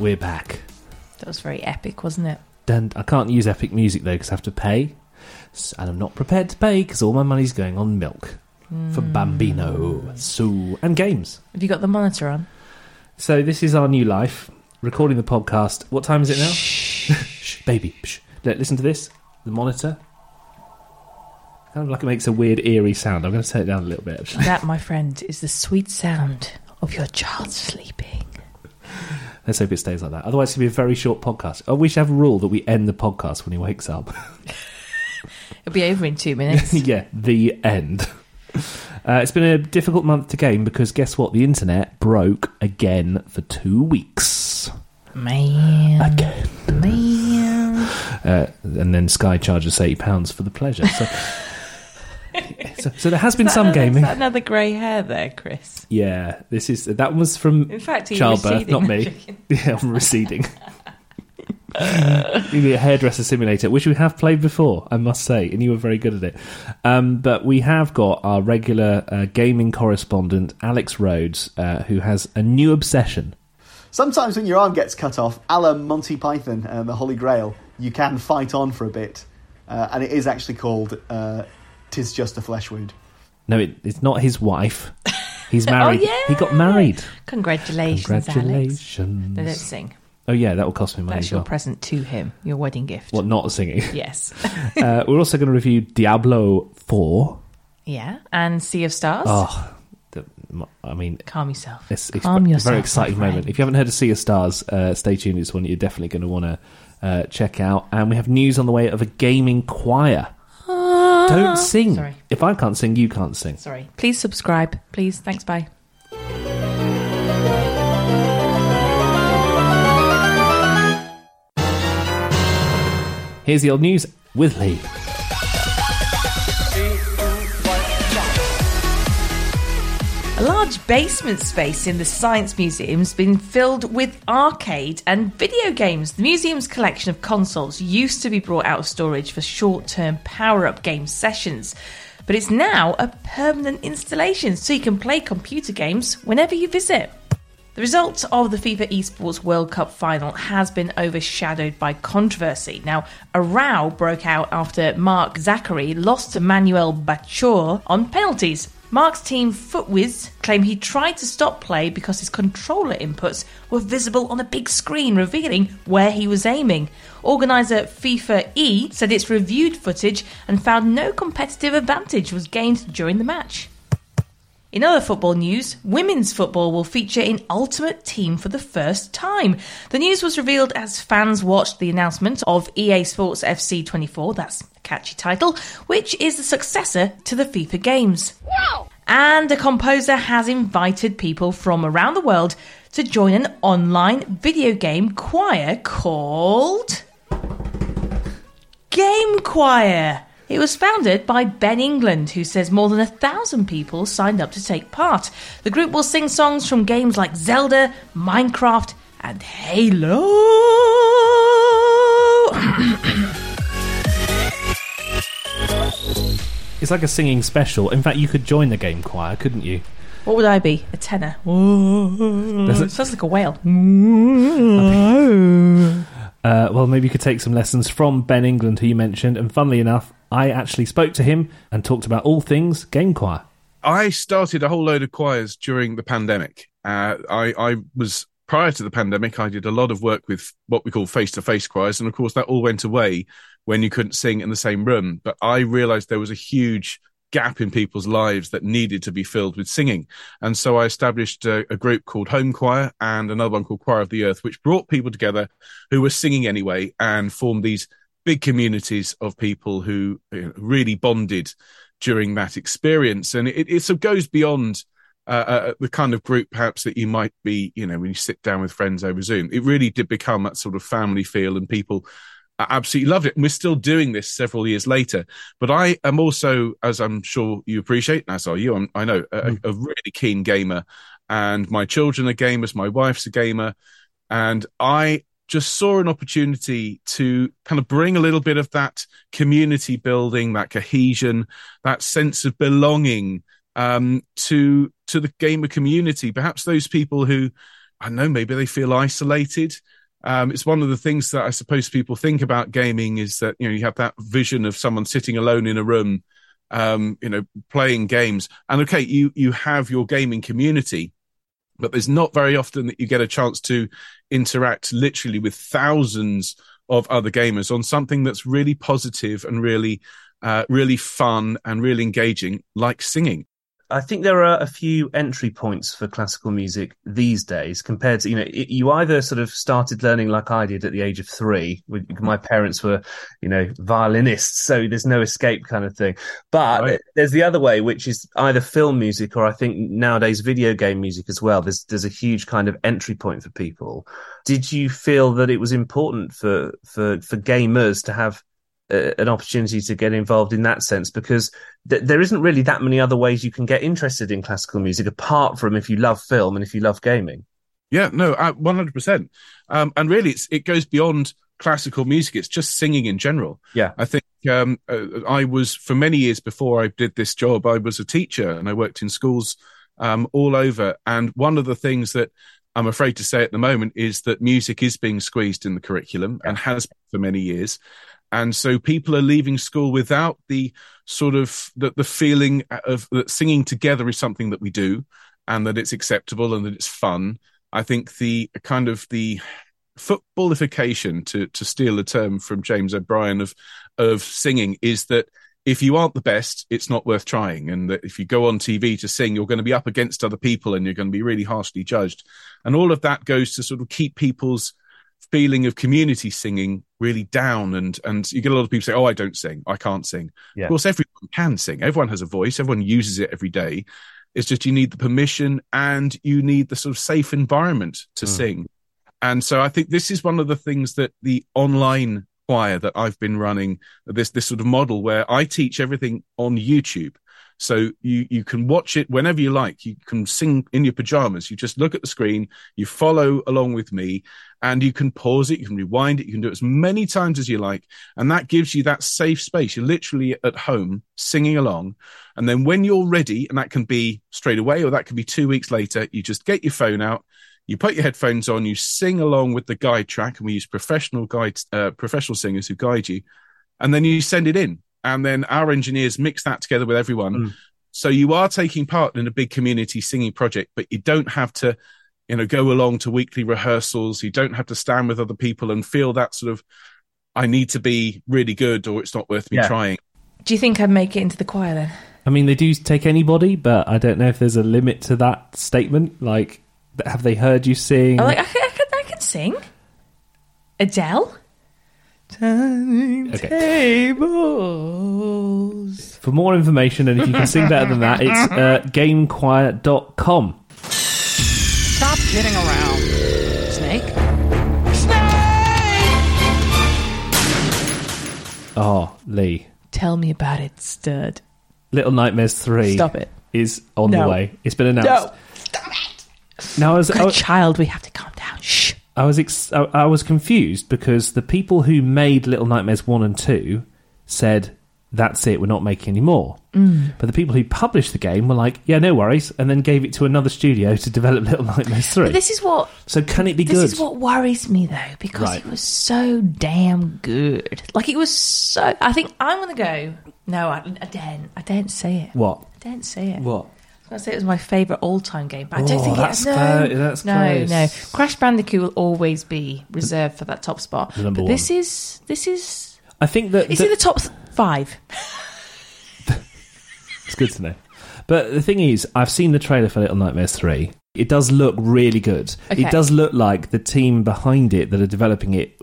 We're back. That was very epic, wasn't it? And I can't use epic music though because I have to pay, S- and I'm not prepared to pay because all my money's going on milk for hmm. Bambino, Sue, and games. Have you got the monitor on? So this is our new life. Recording the podcast. What time is it now? Shh, baby. Shh. Listen to this. The monitor. Kind of like it makes a weird eerie sound. I'm going to turn it down a little bit. That, my friend, is the sweet sound of your child sleeping. Let's hope it stays like that. Otherwise, it's going to be a very short podcast. Oh, we should have a rule that we end the podcast when he wakes up. It'll be over in two minutes. yeah, the end. Uh, it's been a difficult month to game because guess what? The internet broke again for two weeks. Man. Again. Man. Uh, and then Sky charges £80 for the pleasure. So, so, so there has been some Is gaming. that another grey hair there, Chris? Yeah, this is that was from In fact, childbirth, not me. I'm yeah, I'm receding. Maybe a hairdresser simulator, which we have played before, I must say, and you were very good at it. Um, but we have got our regular uh, gaming correspondent, Alex Rhodes, uh, who has a new obsession. Sometimes when your arm gets cut off, a la Monty Python and the Holy Grail, you can fight on for a bit. Uh, and it is actually called uh, Tis Just a Flesh Wound. No, it, it's not his wife. He's married. Oh, yeah. He got married. Congratulations, Alex. Congratulations. No, don't sing. Oh yeah, that will cost me money. That's your well. present to him, your wedding gift. What not singing? Yes. uh, we're also going to review Diablo Four. yeah. And Sea of Stars. Oh, the, I mean, Calm yourself. it's, it's Calm a yourself. very exciting moment. friend. If you haven't heard of Sea of Stars, uh, stay tuned. It's one you're definitely going to want to uh, check out. And we have news on the way of a gaming choir. Don't uh-huh. sing. Sorry. If I can't sing, you can't sing. Sorry. Please subscribe. Please. Thanks. Bye. Here's the old news with Leigh. A large basement space in the Science Museum's been filled with arcade and video games. The museum's collection of consoles used to be brought out of storage for short term power up game sessions, but it's now a permanent installation so you can play computer games whenever you visit. The result of the FIFA Esports World Cup final has been overshadowed by controversy. Now, a row broke out after Mark Zachary lost to Manuel Bachoore on penalties. Mark's team Footwiz claim he tried to stop play because his controller inputs were visible on a big screen revealing where he was aiming. Organiser FIFA E said it's reviewed footage and found no competitive advantage was gained during the match. In other football news, women's football will feature in Ultimate Team for the first time. The news was revealed as fans watched the announcement of EA Sports FC 24, that's a catchy title, which is the successor to the FIFA games. And a composer has invited people from around the world to join an online video game choir called Gamechoir. It was founded by Ben England, who says more than a thousand people signed up to take part. The group will sing songs from games like Zelda, Minecraft, and Halo. It's like a singing special. In fact, you could join the game choir, couldn't you? what would I be? A tenor. It- Sounds like a whale. Uh, well, maybe you could take some lessons from Ben England, who you mentioned. And funnily enough, I actually spoke to him and talked about all things game choir. I started a whole load of choirs during the pandemic. Uh, I, I was prior to the pandemic. I did a lot of work with what we call face-to-face choirs, and of course, that all went away when you couldn't sing in the same room. But I realised there was a huge gap in people's lives that needed to be filled with singing. And so I established a, a, group called Home Choir and another one called Choir of the Earth, which brought people together who were singing anyway and formed these big communities of people who you know, really bonded during that experience. And it, it sort of goes beyond uh, uh, the kind of group perhaps that you might be, you know, when you sit down with friends over Zoom. It really did become that sort of family feel and people absolutely loved it. And we're still doing this several years later. But I am also, as I'm sure you appreciate, as are you, I'm, i know, a, mm. a, really keen gamer. And my children are gamers, my wife's a gamer. And I just saw an opportunity to kind of bring a little bit of that community building, that cohesion, that sense of belonging um, to to the gamer community. Perhaps those people who I know maybe they feel isolated. Um, it's one of the things that I suppose people think about gaming is that you know you have that vision of someone sitting alone in a room, um, you know, playing games. And okay, you you have your gaming community, but there's not very often that you get a chance to interact literally with thousands of other gamers on something that's really positive and really, uh, really fun and really engaging, like singing. I think there are a few entry points for classical music these days compared to, you know, it, you either sort of started learning like I did at the age of three. Mm-hmm. My parents were, you know, violinists, so there's no escape kind of thing. But right. there's the other way, which is either film music or I think nowadays video game music as well. There's, there's a huge kind of entry point for people. Did you feel that it was important for, for, for gamers to have an opportunity to get involved in that sense because th- there isn't really that many other ways you can get interested in classical music apart from if you love film and if you love gaming. Yeah, no, one hundred percent. Um, and really, it's it goes beyond classical music. It's just singing in general. Yeah, I think um, uh, I was for many years before I did this job. I was a teacher and I worked in schools um, all over. And one of the things that I'm afraid to say at the moment is that music is being squeezed in the curriculum and has for many years and so people are leaving school without the sort of the, the feeling of that singing together is something that we do and that it's acceptable and that it's fun i think the kind of the footballification to to steal a term from james o'brien of of singing is that if you aren't the best, it's not worth trying. And that if you go on TV to sing, you're going to be up against other people and you're going to be really harshly judged. And all of that goes to sort of keep people's feeling of community singing really down and and you get a lot of people say oh i don't sing. I can't sing. Yeah. of course everyone can sing. Everyone has a voice. Everyone uses it every day. It's just you need the permission and you need the sort of safe environment to mm. sing. And so i think this is one of the things that the online choir that i've been running this this sort of model where i teach everything on youtube so you, you can watch it whenever you like. You can sing in your pajamas. You just look at the screen, you follow along with me and you can pause it. You can rewind it. You can do it as many times as you like. And that gives you that safe space. You're literally at home singing along. And then when you're ready, and that can be straight away or that can be two weeks later, you just get your phone out. You put your headphones on, you sing along with the guide track, and we use professional guides, uh, professional singers who guide you, and then you send it in and then our engineers mix that together with everyone. Mm. So you are taking part in a big community singing project, but you don't have to, you know, go along to weekly rehearsals. You don't have to stand with other people and feel that sort of, I need to be really good or it's not worth me yeah. trying. Do you think I'd make it into the choir then? I mean, they do take anybody, but I don't know if there's a limit to that statement. Like, have they heard you sing? Oh, like, I, can, I, can, I can sing. Adele? Turning okay. tables. For more information, and if you can sing better than that, it's uh, gamechoir.com. Stop kidding around. Snake? Snake! Oh, Leigh. Tell me about it, stud. Little Nightmares 3 Stop it. is on no. the way. It's been announced. No. Stop it. Now, as a child, we have to calm down. Shh. I was ex- I was confused because the people who made Little Nightmares one and two said that's it, we're not making any more. Mm. But the people who published the game were like, yeah, no worries, and then gave it to another studio to develop Little Nightmares three. But this is what. So can it be this good? This is what worries me though, because right. it was so damn good. Like it was so. I think I'm gonna go. No, I, I daren't. I daren't say it. What? I daren't say it. What? I say it was my favourite all-time game, but I don't oh, think that's it's no, close. That's no, close. no. Crash Bandicoot will always be reserved for that top spot. The number but one. This is this is. I think that It's that- in the top five. It's good to know. But the thing is, I've seen the trailer for Little Nightmares 3. It does look really good. Okay. It does look like the team behind it that are developing it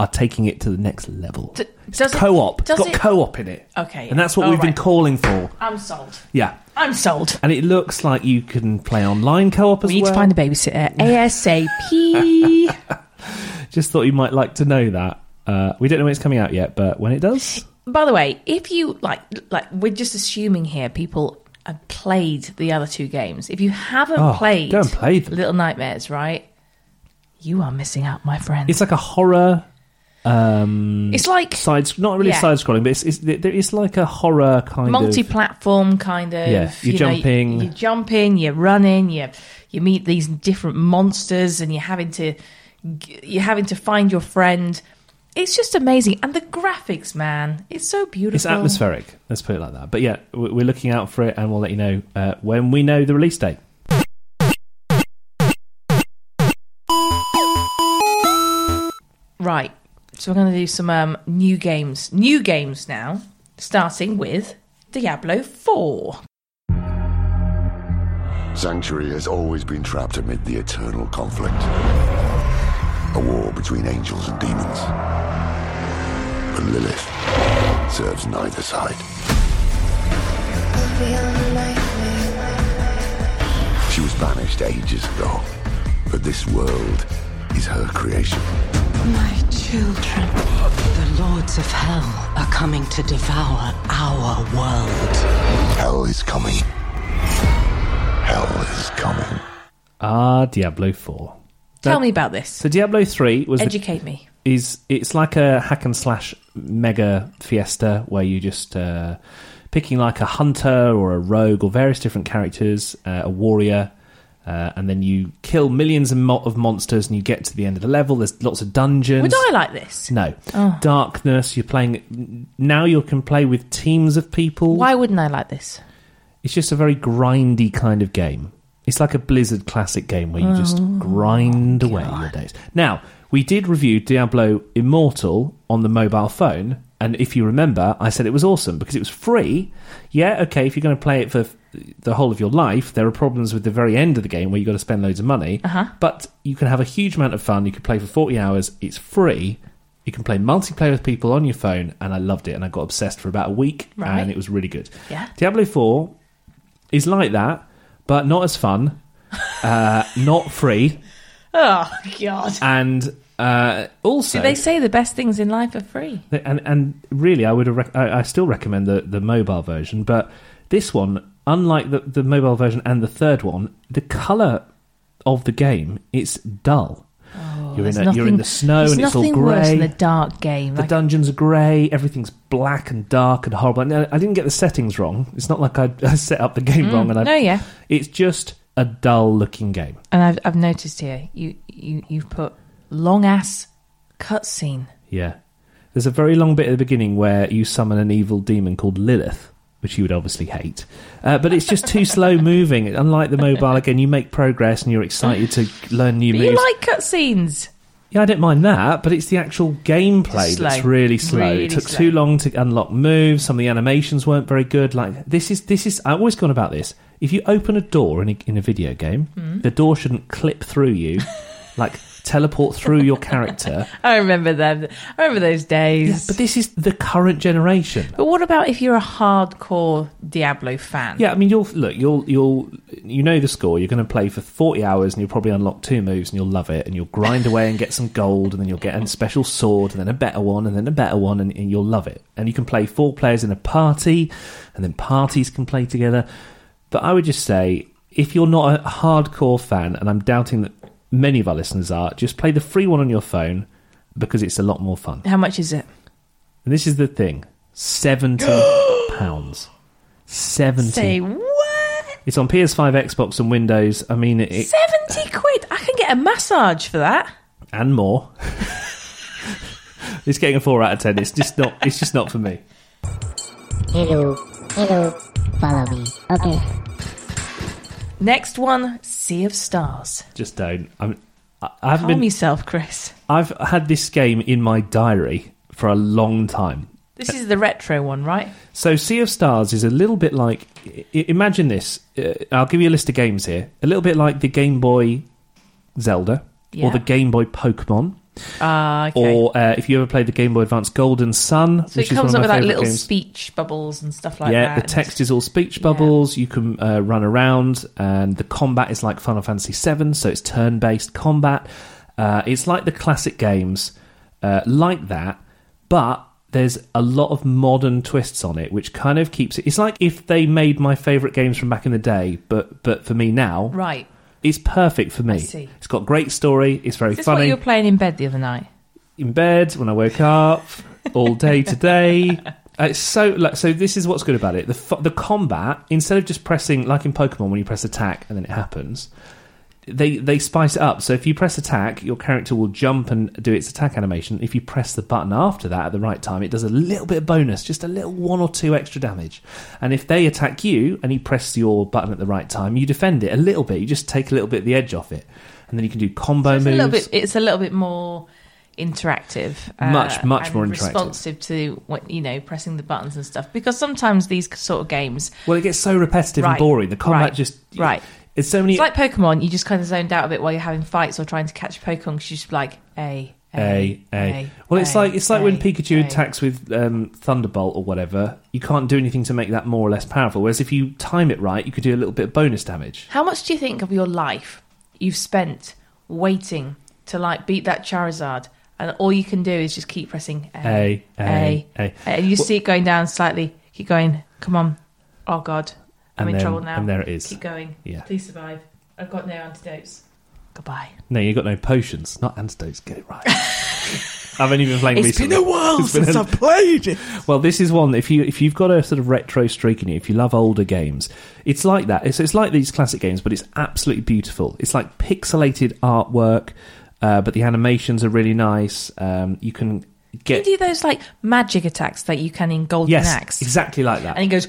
are taking it to the next level. D- does it- co-op. It's does got it- co-op in it. Okay. And that's what All we've been right. calling for. I'm sold. Yeah. I'm sold. And it looks like you can play online co-op as well. We need well. to find a babysitter ASAP. Just thought you might like to know that. Uh, we don't know when it's coming out yet, but when it does, By the way, if you like, like we're just assuming here, people have played the other two games. If you haven't Oh, played, go and play them. Little Nightmares, right? You are missing out, my friend. it's like a horror. Um, It's like side, not really Yeah. side scrolling, but it's, it's it's like a horror kind of. multi-platform kind of. Yeah, you're you know, jumping. you're jumping, you're running, you you meet these different monsters, and you're having to you're having to find your friend. It's just amazing, and the graphics, man, it's so beautiful. It's atmospheric. Let's put it like that. But yeah, we- we're looking out for it, and we'll let you know uh, when we know the release date. Right. So we're going to do some um, new games. New games now, starting with Diablo 4. Sanctuary has always been trapped amid the eternal conflict. A war between angels and demons. But Lilith serves neither side. She was banished ages ago, but this world is her creation. My children, the lords of hell are coming to devour our world. Hell is coming. Hell is coming. Ah, Diablo Four. Tell me about this. So Diablo Three was the- Educate me. is it's like a hack and slash mega fiesta where you just uh, picking like a hunter or a rogue or various different characters, uh, a warrior, uh, and then you kill millions of, mo- of monsters and you get to the end of the level. There's lots of dungeons. Would I like this? No, Oh. darkness. You're playing now. You can play with teams of people. Why wouldn't I like this? It's just a very grindy kind of game. It's like a Blizzard classic game where you just Oh, grind away your days. Now, we did review Diablo Immortal on the mobile phone, and if you remember, I said it was awesome because it was free. Yeah, okay, if you're going to play it for the whole of your life, there are problems with the very end of the game where you've got to spend loads of money. Uh-huh. But you can have a huge amount of fun. You can play for 40 hours. It's free. You can play multiplayer with people on your phone, and I loved it, and I got obsessed for about a week, Right. and it was really good. Yeah. Diablo 4 is like that, but not as fun, uh, not free, Oh, God. and uh, also Do they say the best things in life are free? and and really, I would have rec- I, I still recommend the the mobile version, but this one, unlike the the mobile version and the third one, the color of the game it's dull. you're in a, you're in the snow and it's all nothing worse grey. than a dark game. The Like, dungeons are grey. Everything's black and dark and horrible. And I I didn't get the settings wrong. It's not like I, I set up the game wrong. And I, Mm. no, yeah. it's just a dull-looking game. And I've, I've noticed here, you, you, you've put long ass cutscene. Yeah. There's a very long bit at the beginning where you summon an evil demon called Lilith, which you would obviously hate. Uh, but it's just too slow moving. Unlike the mobile, again, you make progress and you're excited to learn new But moves. you like cutscenes. yeah, I don't mind that, but it's the actual gameplay Slow. that's really slow. Really it took slow. too long to unlock moves. Some of the animations weren't very good. Like this is this is I've always gone about this. If you open a door in a, in a video game, Hmm. the door shouldn't clip through you, like teleport through your character. I remember them. I remember those days. Yeah, but this is the current generation. But what about if you're a hardcore Diablo fan? Yeah, I mean, you'll look, you'll you'll you know the score. You're going to play for forty hours, and you'll probably unlock two moves, and you'll love it, and you'll grind away and get some gold, and then you'll get a special sword, and then a better one, and then a better one, and, and you'll love it. And you can play four players in a party, and then parties can play together. But I would just say, if you're not a hardcore fan, and I'm doubting that many of our listeners are, just play the free one on your phone because it's a lot more fun. How much is it? And this is the thing: seventy pounds. Seventy. Say what? It's on PS5, Xbox, and Windows. I mean, it, it- Seventy quid. I can get a massage for that. and more. it's getting a four out of ten. It's just not. It's just not for me. Hello, hello, follow me. Okay. Next one, Sea of Stars. Just don't. I'm, I I haven't Calm been. yourself, Chris. I've had this game in my diary for a long time. This is the retro one, right? So, Sea of Stars is a little bit like. Imagine this. Uh, I'll give you a list of games here. A little bit like the Game Boy Zelda Yeah. or the Game Boy Pokemon. Ah, okay. Or uh, if you ever played the Game Boy Advance Golden Sun, so which it is one comes of up my with like little games. speech bubbles and stuff like yeah, that. Yeah, the text is all speech bubbles. You can uh, run around, and the combat is like Final Fantasy VII, so it's turn-based combat. Uh, it's like the classic games, uh, like that, but there's a lot of modern twists on it, which kind of keeps it. It's like if they made my favourite games from back in the day, but but for me now, Right. It's perfect for me. See. It's got great story. It's very Is this funny what you were playing in bed the other night? in bed when I woke up all day today. Uh, It's so like so. This is what's good about it. The the combat instead of just pressing like in Pokemon when you press attack and then it happens, they they spice it up. So if you press attack, your character will jump and do its attack animation. If you press the button after that at the right time, it does a little bit of bonus, just a little one or two extra damage. And if they attack you and you press your button at the right time, you defend it a little bit. You just take a little bit of the edge off it, and then you can do combo It's a moves. little bit. It's a little bit more interactive, uh, Much, much more interactive. responsive to what you know, pressing the buttons and stuff. Because sometimes these sort of games, Well, it gets so repetitive Right, and boring. The combat right, just right. It's so many It's like Pokemon. You just kind of zoned out a bit while you're having fights or trying to catch Pokemon because you just like a A, A. Well, it's like it's like when Pikachu A. attacks with um, Thunderbolt or whatever. You can't do anything to make that more or less powerful. Whereas if you time it right, you could do a little bit of bonus damage. How much do you think of your life you've spent waiting to like beat that Charizard, and all you can do is just keep pressing A, A, A, A. and you Well- see it going down slightly. Keep going. Come on. Oh God, I'm And in then- trouble now. and there it is. Keep going. Yeah. Please survive. I've got no antidotes. Goodbye. No, you've got no potions, not antidotes. Get it right. I've only been playing It's recently. been a while It's since a- I've played it. Well, this is one. If you if you've got a sort of retro streak in you, if you love older games, it's like that. It's it's like these classic games, but it's absolutely beautiful. It's like pixelated artwork, uh, but the animations are really nice. Um, you can Can get you do those like magic attacks that you can in Golden yes, Axe? exactly like that. And he goes,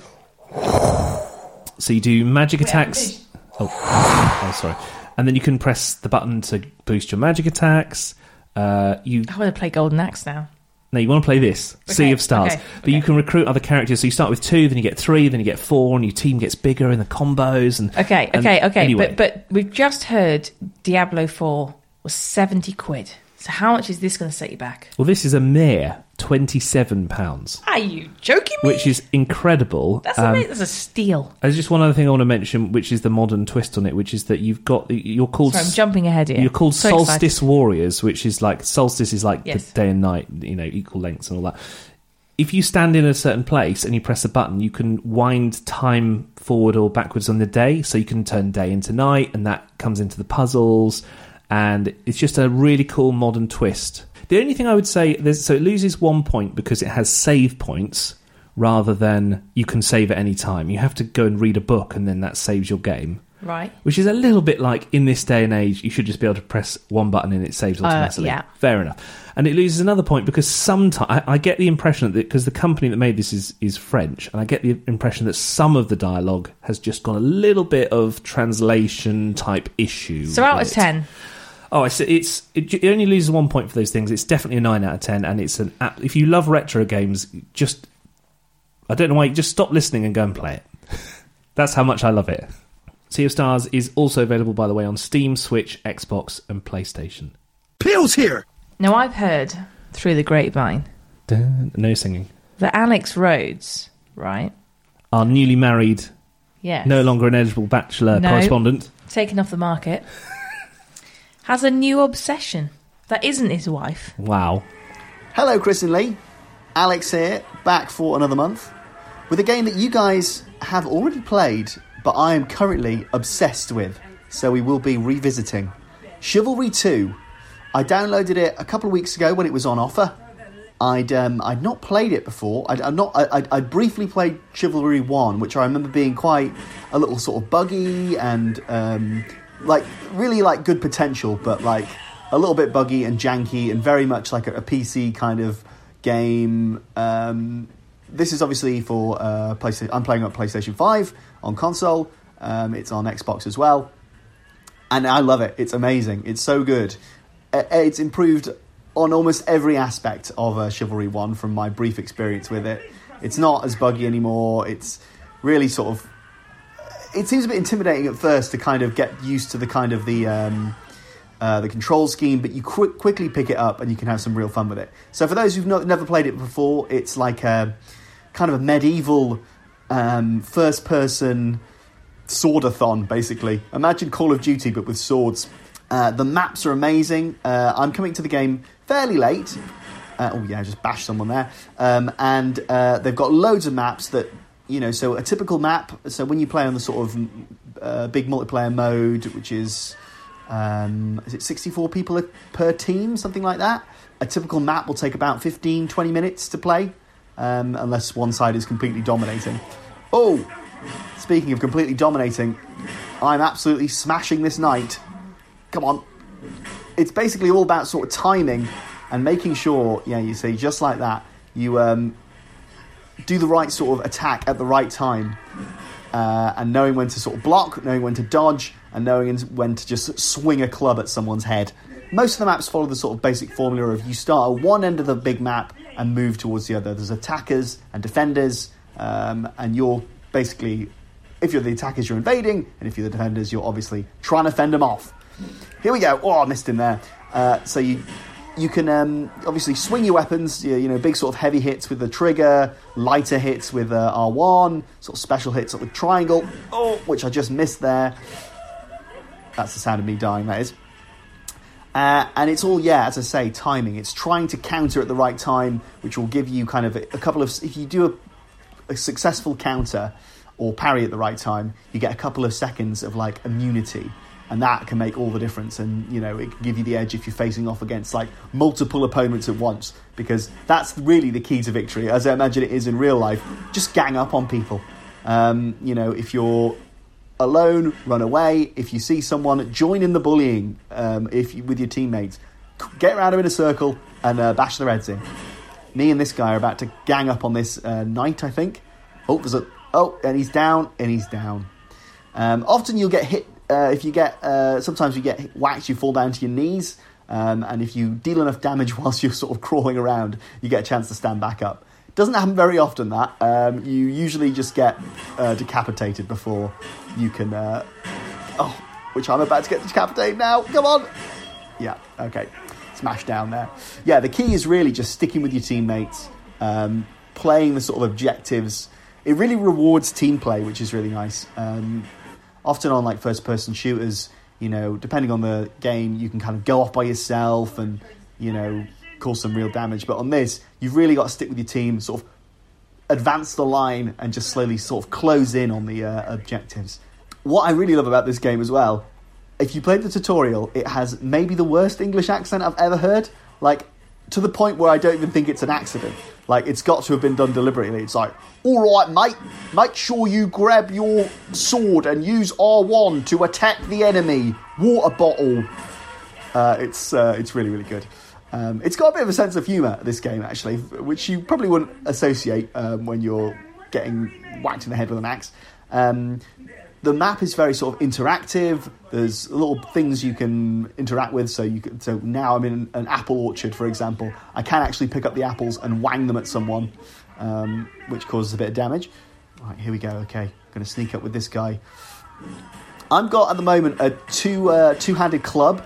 So you do magic Wait, attacks. Oh, oh, sorry. And then you can press the button to boost your magic attacks. Uh, you I want to play Golden Axe now. no, you want to play this Sea of Stars, okay, but you can recruit other characters. So you start with two, then you get three, then you get four, and your team gets bigger in the combos. And Okay, and okay, okay. Anyway, But but we've just heard Diablo Four was seventy quid. So how much is this going to set you back? well, this is a mere twenty-seven pounds, Are you joking me? which is incredible. That's Um, amazing. That's a steal. There's just one other thing I want to mention, which is the modern twist on it, which is that you've got you're called Sorry, I'm jumping ahead here. You're called So Solstice excited. Warriors, which is like solstice is like Yes. the day and night, you know, equal lengths and all that. If you stand in a certain place and you press a button, you can wind time forward or backwards on the day, so you can turn day into night, and that comes into the puzzles. And it's just a really cool modern twist. The only thing I would say so it loses one point because it has save points rather than you can save at any time. You have to go and read a book and then that saves your game. Right. Which is a little bit like in this day and age, you should just be able to press one button and it saves uh, automatically. Uh, yeah. Fair enough. And it loses another point because sometimes I, I get the impression that because the company that made this is, is French, and I get the impression that some of the dialogue has just got a little bit of translation type issue. So out of 10. Oh, it's it's it, it only loses one point for those things. It's definitely a nine out of ten, and it's an app. If you love retro games, just I don't know why. Just stop listening and go and play it. That's how much I love it. Sea of Stars is also available, by the way, on Steam, Switch, Xbox, and PlayStation. Pills here. now I've heard through the grapevine Dun, no singing. that Alex Rhodes, right? Our newly married, Yes. no longer an eligible bachelor No. correspondent. taken off the market, has a new obsession that isn't his wife. Wow. Hello, Chris and Leigh. Alex here, back for another month with a game that you guys have already played, but I am currently obsessed with. So we will be revisiting Chivalry 2. I downloaded it a couple of weeks ago when it was on offer. I'd um, I'd not played it before. I'd, I'd not. I, I'd, I'd briefly played Chivalry One, which I remember being quite a little sort of buggy and um, like really like good potential, but like a little bit buggy and janky and very much like a, a PC kind of game. Um, this is obviously for uh, PlayStation. I'm playing on PlayStation Five on console. Um, it's on Xbox as well, and I love it. It's amazing. It's so good. Uh, It's improved on almost every aspect of uh, Chivalry 1 from my brief experience with it. It's not as buggy anymore. It's really sort of. It seems a bit intimidating at first to kind of get used to the kind of the. Um, uh, the control scheme, but you quick, quickly pick it up and you can have some real fun with it. So, for those who've not, never played it before, it's like a kind of a medieval um, first person swordathon, basically. Imagine Call of Duty, but with swords. Uh, the maps are amazing. Uh, I'm coming to the game fairly late. Uh, oh, yeah, I just bashed someone there. Um, and uh, they've got loads of maps that, you know, so a typical map. So when you play on the sort of uh, big multiplayer mode, which is um, is it 64 people per team, something like that? A typical map will take about 15, 20 minutes to play, um, unless one side is completely dominating. Oh, speaking of completely dominating, I'm absolutely smashing this knight. Come on. It's basically all about sort of timing and making sure, yeah, you see, just like that, you um, do the right sort of attack at the right time. Uh, and knowing when to sort of block, knowing when to dodge, and knowing when to just swing a club at someone's head. Most of the maps follow the sort of basic formula of you start at one end of the big map and move towards the other. There's attackers and defenders, um, and you're basically, if you're the attackers, you're invading, and if you're the defenders, you're obviously trying to fend them off. Here we go. Oh, I missed him there. Uh, so you you can um, obviously swing your weapons, you, you, know, big sort of heavy hits with the trigger, lighter hits with uh, R1, sort of special hits with triangle, oh, which I just missed there. That's the sound of me dying, that is. Uh, and it's all, yeah, as I say, timing. It's trying to counter at the right time, which will give you kind of a, a couple of. If you do a, a, successful counter or parry at the right time, you get a couple of seconds of like immunity. And that can make all the difference. And, you know, it can give you the edge if you're facing off against like multiple opponents at once. Because that's really the key to victory, as I imagine it is in real life. Just gang up on people. Um, you know, if you're alone, run away. If you see someone, join in the bullying. Um, if you, with your teammates, get around them in a circle and uh, bash their heads in. Me and this guy are about to gang up on this uh, knight. I think. Oh, there's a oh, and he's down, and he's down. Um, often you'll get hit uh, if you get. Uh, sometimes you get whacked, you fall down to your knees. Um, and if you deal enough damage whilst you're sort of crawling around, you get a chance to stand back up. Doesn't happen very often. That um, you usually just get uh, decapitated before you can. Uh, oh, which I'm about to get decapitated now. Come on. Yeah. Okay. Smash down there. Yeah. The key is really just sticking with your teammates, um, playing the sort of objectives. It really rewards team play, which is really nice. Often on like first person shooters, you know, depending on the game, you can kind of go off by yourself and you know cause some real damage. But on this, you've really got to stick with your team, sort of advance the line, and just slowly sort of close in on the uh, objectives. What I really love about this game as well, if you played the tutorial, it has maybe the worst English accent I've ever heard. Like, to the point where I don't even think it's an accident. Like, it's got to have been done deliberately. It's like, all right, mate, make sure you grab your sword and use R1 to attack the enemy. Water bottle. Uh, it's uh, it's really really good. Um, it's got a bit of a sense of humour, this game, actually, which you probably wouldn't associate um, when you're getting whacked in the head with an axe. Um, the map is very sort of interactive. There's little things you can interact with. So you can, so now I'm in an apple orchard, for example. I can actually pick up the apples and wang them at someone, um, which causes a bit of damage. Right, here we go. Okay, going to sneak up with this guy. I've got at the moment a two uh, two-handed club.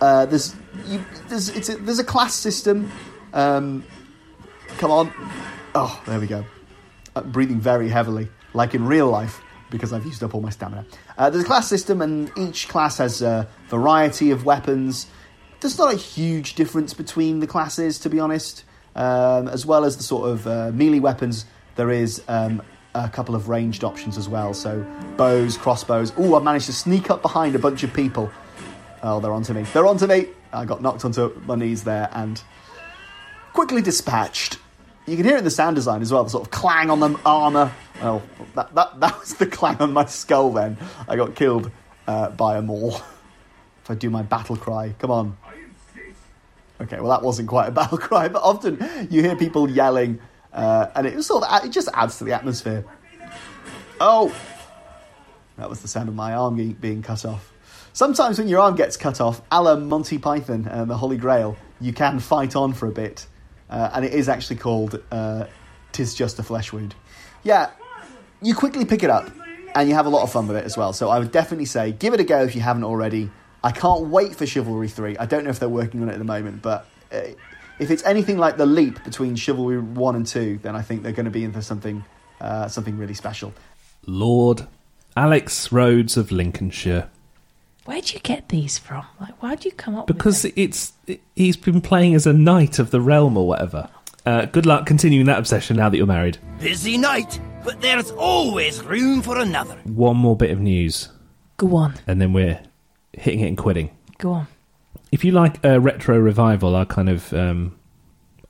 Uh, there's you, there's it's a, there's a class system. Um, come on. Oh, there we go. I'm breathing very heavily, like in real life, because I've used up all my stamina. Uh, there's a class system, and each class has a variety of weapons. There's not a huge difference between the classes, to be honest. Um, as well as the sort of uh, melee weapons, there is um, a couple of ranged options as well. So bows, crossbows. Oh, I've managed to sneak up behind a bunch of people. Oh, they're onto me. They're onto me. I got knocked onto my knees there and quickly dispatched. You can hear it in the sound design as well, the sort of clang on the armour. Oh, that, that, that was the clang on my skull then. I got killed uh, by a maul. if I do my battle cry, come on. Okay, well, that wasn't quite a battle cry, but often you hear people yelling, uh, and it sort of it just adds to the atmosphere. Oh, that was the sound of my arm being cut off. Sometimes when your arm gets cut off, a la Monty Python and the Holy Grail, you can fight on for a bit, uh, and it is actually called uh, "Tis Just a Flesh Wound." Yeah, you quickly pick it up, and you have a lot of fun with it as well. So I would definitely say give it a go if you haven't already. I can't wait for Chivalry Three. I don't know if they're working on it at the moment, but uh, if it's anything like the leap between Chivalry One and Two, then I think they're going to be in for something uh, something really special. Lord Alex Rhodes of Lincolnshire. Where'd you get these from? Like, why'd you come up with Because it's he's been playing as a knight of the realm or whatever. Uh, good luck continuing that obsession now that you're married. Busy night, but there's always room for another. One more bit of news, Go on, and then we're hitting it and quitting. go on. If you like a retro revival, our kind of um,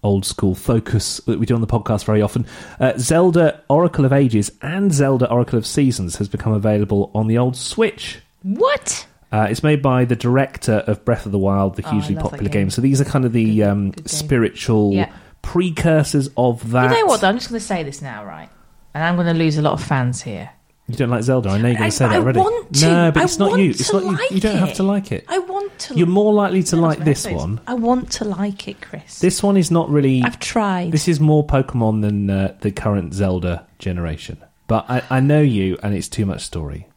old school focus that we do on the podcast very often, uh, Zelda Oracle of Ages and Zelda Oracle of Seasons has become available on the old Switch. What? Uh, it's made by the director of Breath of the Wild, the Oh, I hugely love that popular game. game. So these are kind of the um, spiritual Yeah. Precursors of that. You know what? Though? I'm just going to say this now, right? And I'm going to lose a lot of fans here. You don't like Zelda? I know you're going I- to say that I already. want to. No, but I it's not you. It's not you. like You don't have to like it. I want to. You're more likely to like this headphones. one. I want to like it, Chris. This one is not really. I've tried. This is more Pokemon than uh, the current Zelda generation. But I, I know you, and it's too much story.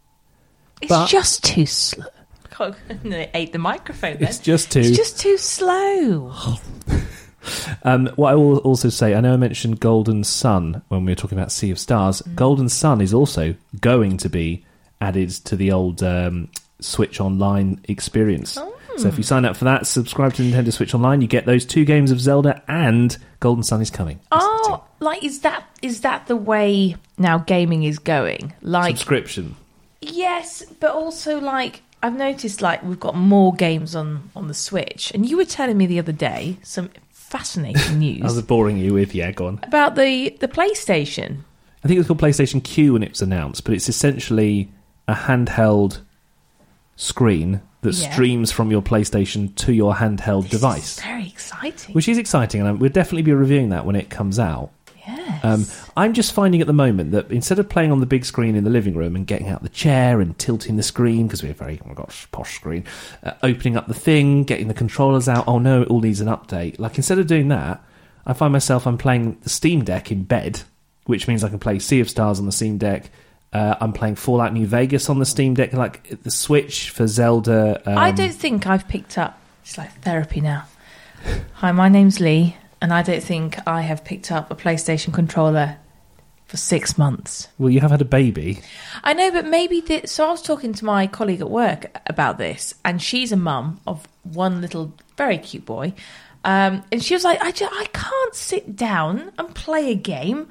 It's but- just too slow. Ate the microphone. Then. It's just too- It's just too slow. Um, what I will also say, I know I mentioned Golden Sun when we were talking about Sea of Stars. Mm. Golden Sun is also going to be added to the old um, Switch Online experience. Oh. So if you sign up for that, subscribe to Nintendo Switch Online, you get those two games of Zelda, and Golden Sun is coming. Oh, like is that is that the way now gaming is going? Like Subscription. yes, but also like I've noticed like we've got more games on on the Switch, and you were telling me the other day some fascinating news. I was boring you with, yeah, go on. about the the PlayStation. I think it was called PlayStation Q when it was announced, but it's essentially a handheld screen that Yeah. streams from your PlayStation to your handheld device. Very exciting. which is exciting, and we'll definitely be reviewing that when it comes out. Yes. Um, I'm just finding at the moment that instead of playing on the big screen in the living room and getting out the chair and tilting the screen because we're very oh my gosh posh screen, uh, opening up the thing, getting the controllers out. Oh no, it all needs an update. Like instead of doing that, I find myself I'm playing the Steam Deck in bed, which means I can play Sea of Stars on the Steam Deck. Uh, I'm playing Fallout New Vegas on the Steam Deck, like the Switch for Zelda. Um, I don't think I've picked up. It's like therapy now. Hi, my name's Leigh, and I don't think I have picked up a PlayStation controller for six months. Well, you have had a baby. I know, but maybe th- so. I was talking to my colleague at work about this, and she's a mum of one little very cute boy, um, and she was like, I, ju- I can't sit down and play a game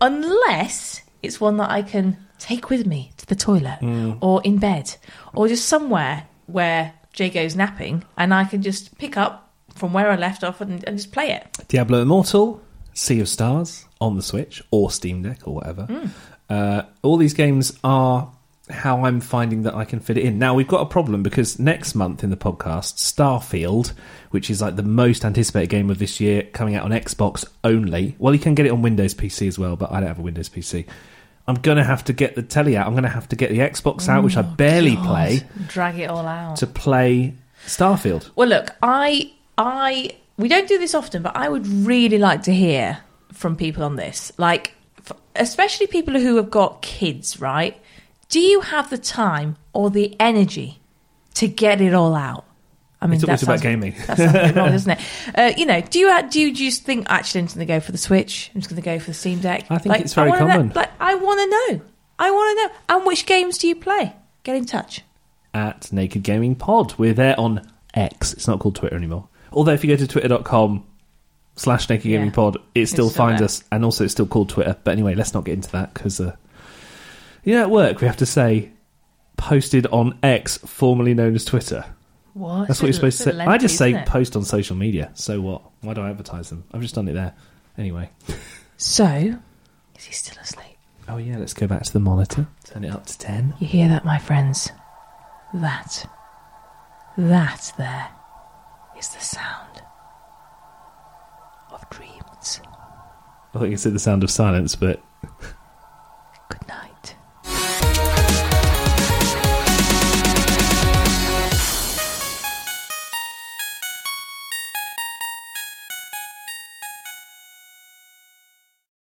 unless it's one that I can take with me to the toilet Mm. or in bed or just somewhere where Jago's napping, and I can just pick up from where I left off and, and just play it. Diablo Immortal, Sea of Stars on the Switch or Steam Deck or whatever. Mm. Uh, all these games are how I'm finding that I can fit it in. Now we've got a problem because next month in the podcast, Starfield, which is like the most anticipated game of this year, coming out on Xbox only. Well, you can get it on Windows PC as well, but I don't have a Windows PC. I'm gonna have to get the telly out. I'm gonna have to get the Xbox out, which I barely Oh, God. play, Drag it all out. to play Starfield. Well, look, I, I, we don't do this often, but I would really like to hear from people on this, like, f- especially people who have got kids, right? Do you have the time or the energy to get it all out? I It's always that about gaming. That sounds wrong, doesn't it? Uh, you know, do you uh, do you just think actually I'm just going to go for the Switch? I'm just going to go for the Steam Deck. I think it's very know- common. like, I want to know. I want to know. And which games do you play? Get in touch. at Naked Gaming Pod. We're there on X. It's not called Twitter anymore. Although if you go to twitter.com slash Naked Gaming Pod, it still It's still finds there. us, and also it's still called Twitter. But anyway, let's not get into that because, uh, know, at work we have to say posted on X, formerly known as Twitter. What? That's what you're supposed to say. I just say post on social media. So what? Why do I advertise them? I've just done it there. Anyway. So, is he still asleep? Oh yeah, let's go back to the monitor. Turn it up to ten. You hear that, my friends? That. That there is the sound of dreams. I thought you said the sound of silence, but